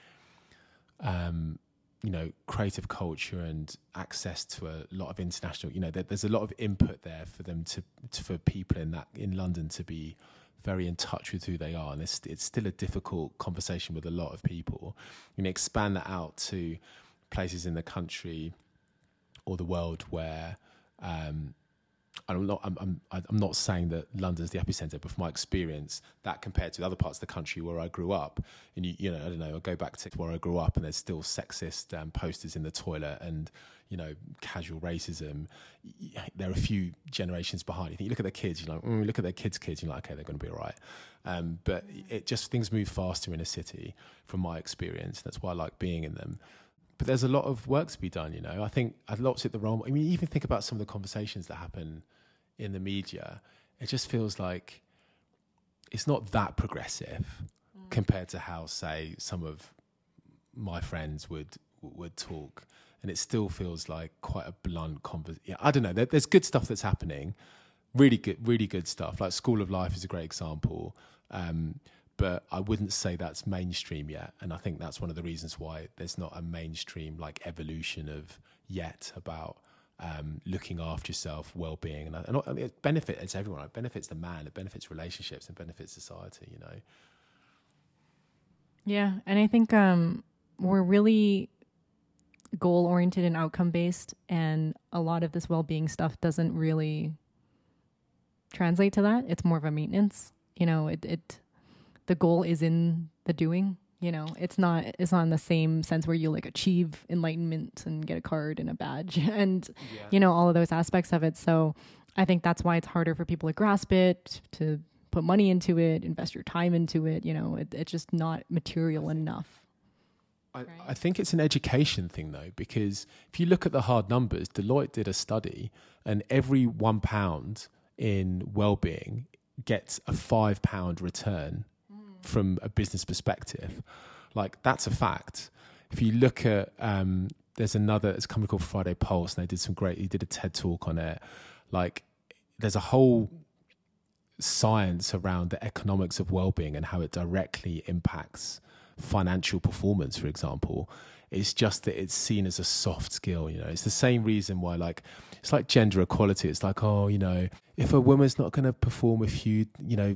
um, you know, creative culture and access to a lot of international, you know, there, there's a lot of input there for them to, to, for people in that in London to be very in touch with who they are, and it's it's still a difficult conversation with a lot of people. You know, expand that out to places in the country or the world where um, I'm not I'm, I'm I'm not saying that London's the epicenter, but from my experience, that compared to other parts of the country where I grew up, and you, you know I don't know, I go back to where I grew up, and there's still sexist um, posters in the toilet, and you know casual racism. There are a few generations behind. You think you look at their kids, you're like, mm, look at their kids' kids, you're like, okay, they're going to be all right. Um, but it just things move faster in a city, from my experience. That's why I like being in them but there's a lot of work to be done. You know, I think a lot's at the wrong. I mean, even think about some of the conversations that happen in the media. It just feels like it's not that progressive mm. compared to how, say, some of my friends would would talk, and it still feels like quite a blunt conversation. Yeah, I don't know. There, there's good stuff that's happening, really good, really good stuff. Like School of Life is a great example. Um, but I wouldn't say that's mainstream yet. And I think that's one of the reasons why there's not a mainstream like evolution of yet about um, looking after yourself, well-being, and, and I mean, it benefits everyone. It benefits the man, it benefits relationships, and benefits society. You know. Yeah, and I think um, we're really goal-oriented and outcome-based, and a lot of this well-being stuff doesn't really translate to that. It's more of a maintenance. You know, it, it the goal is in the doing you know? It's not it's not in the same sense where you like achieve enlightenment and get a card and a badge and yeah. you know all of those aspects of it. So i think that's why it's harder for people to grasp it to put money into it invest your time into it you know? It, it's just not material enough. I, right? I think it's an education thing though because if you look at the hard numbers deloitte did a study and every one pound in well-being gets a five pound return from a business perspective. Like that's a fact. If you look at um, there's another it's a company called Friday Pulse and they did some great he did a TED talk on it. Like there's a whole science around the economics of well-being and how it directly impacts financial performance for example it's just that it's seen as a soft skill you know it's the same reason why like it's like gender equality it's like oh you know if a woman's not going to perform a few you know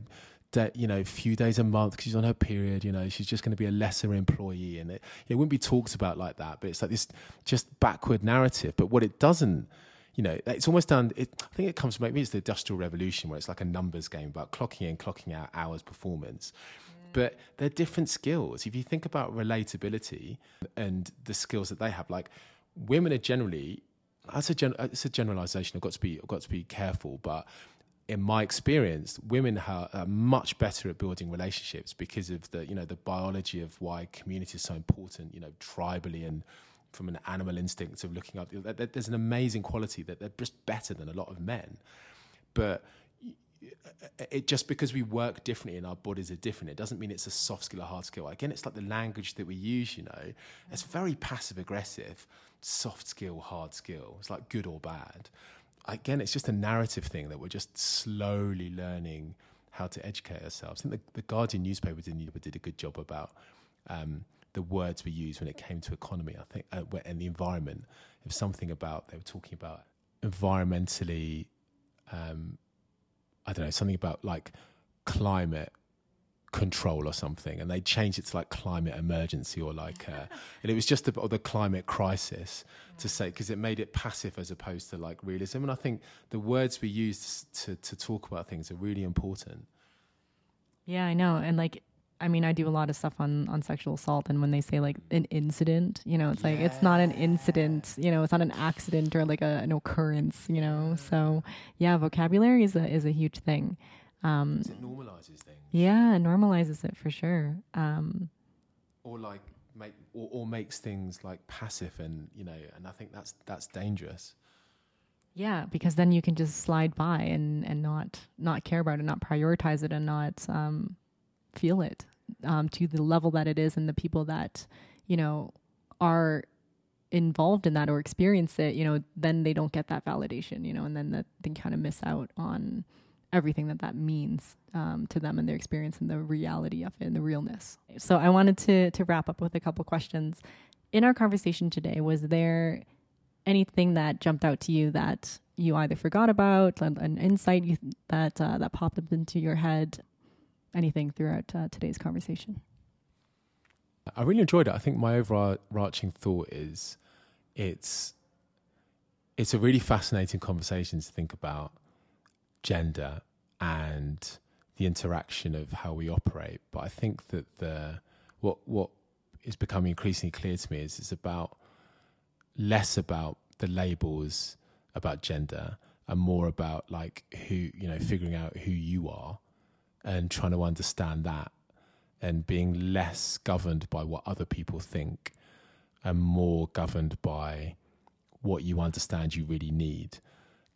de- you know, a few days a month because she's on her period. You know, she's just going to be a lesser employee, and it, it wouldn't be talked about like that. But it's like this just backward narrative. But what it doesn't, you know, it's almost done. It, I think it comes from maybe it's the industrial revolution where it's like a numbers game about clocking in, clocking out hours performance. Mm. But they're different skills. If you think about relatability and the skills that they have, like women are generally that's a gen- it's a generalization. I've got to be I've got to be careful, but in my experience, women are, much better at building relationships because of the you know the biology of why community is so important. You know, tribally and from an animal instinct of looking up. There's an amazing quality that they're just better than a lot of men, but uh, it just because we work differently and our bodies are different, it doesn't mean it's a soft skill or hard skill. Again, it's like the language that we use. You know, it's very passive aggressive, soft skill, hard skill. It's like good or bad again, it's just a narrative thing that we're just slowly learning how to educate ourselves. I think the, the Guardian newspaper did, did a good job about um, the words we use when it came to economy. I think uh, and the environment. If something about they were talking about environmentally. Um, I don't know something about like climate control or something, and they changed it to like climate emergency or like, uh, and it was just the, the climate crisis to say because it made it passive as opposed to like realism. And I think the words we use to to talk about things are really important. Yeah, I know, and like. I mean, I do a lot of stuff on, on sexual assault, and when they say like an incident, you know, it's yeah. like it's not an incident, you know, it's not an accident or like a, an occurrence, you know. So, yeah, vocabulary is a is a huge thing. Um, it normalizes things. Yeah, it normalizes it for sure. Um, or like make or, or makes things like passive and you know, and I think that's that's dangerous. Yeah, because then you can just slide by and and not not care about it, not prioritize it, and not um, feel it um, to the level that it is, and the people that you know are involved in that or experience it, you know, then they don't get that validation, you know, and then that they kind of miss out on everything that that means um, to them and their experience and the reality of it and the realness. So I wanted to to wrap up with a couple questions. In our conversation today, was there anything that jumped out to you that you either forgot about, an insight you, that uh, that popped up into your head, anything throughout uh, today's conversation? I really enjoyed it. I think my overarching thought is it's it's a really fascinating conversation to think about gender and the interaction of how we operate. But I think that the what what is becoming increasingly clear to me is it's about less about the labels about gender and more about like who you know figuring out who you are and trying to understand that and being less governed by what other people think and more governed by what you understand you really need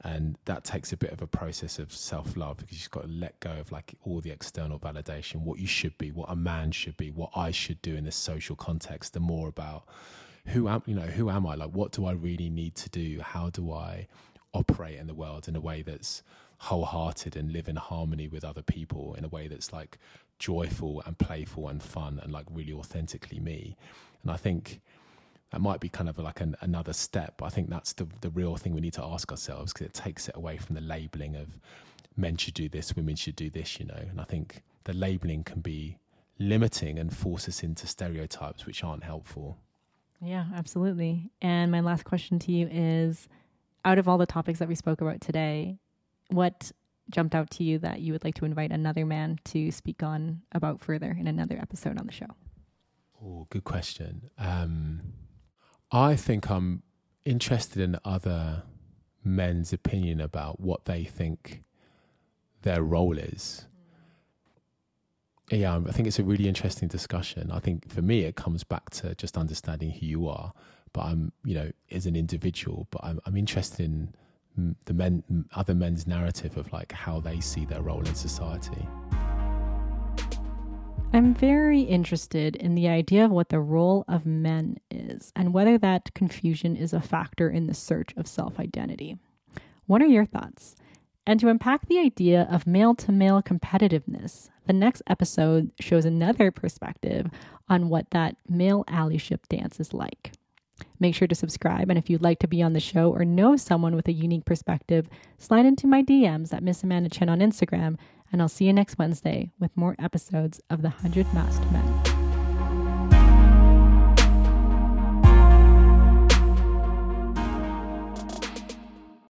and that takes a bit of a process of self-love because you've got to let go of like all the external validation what you should be what a man should be what i should do in this social context the more about who am you know who am i? Like what do i really need to do? How do i operate in the world in a way that's wholehearted and live in harmony with other people in a way that's like joyful and playful and fun and like really authentically me? And i think that might be kind of like an, another step. But I think that's the, the real thing we need to ask ourselves because it takes it away from the labeling of men should do this, women should do this, you know. And I think the labeling can be limiting and force us into stereotypes which aren't helpful. Yeah, absolutely. And my last question to you is out of all the topics that we spoke about today, what jumped out to you that you would like to invite another man to speak on about further in another episode on the show? Oh, good question. Um, I think I'm interested in other men's opinion about what they think their role is. Yeah, I think it's a really interesting discussion. I think for me, it comes back to just understanding who you are. But I'm, you know, as an individual, but I'm, I'm interested in the men, other men's narrative of like how they see their role in society. I'm very interested in the idea of what the role of men is and whether that confusion is a factor in the search of self identity. What are your thoughts? And to unpack the idea of male to male competitiveness, the next episode shows another perspective on what that male allyship dance is like. Make sure to subscribe, and if you'd like to be on the show or know someone with a unique perspective, slide into my DMs at Miss Amanda Chen on Instagram and I'll see you next Wednesday with more episodes of The Hundred Masked Men.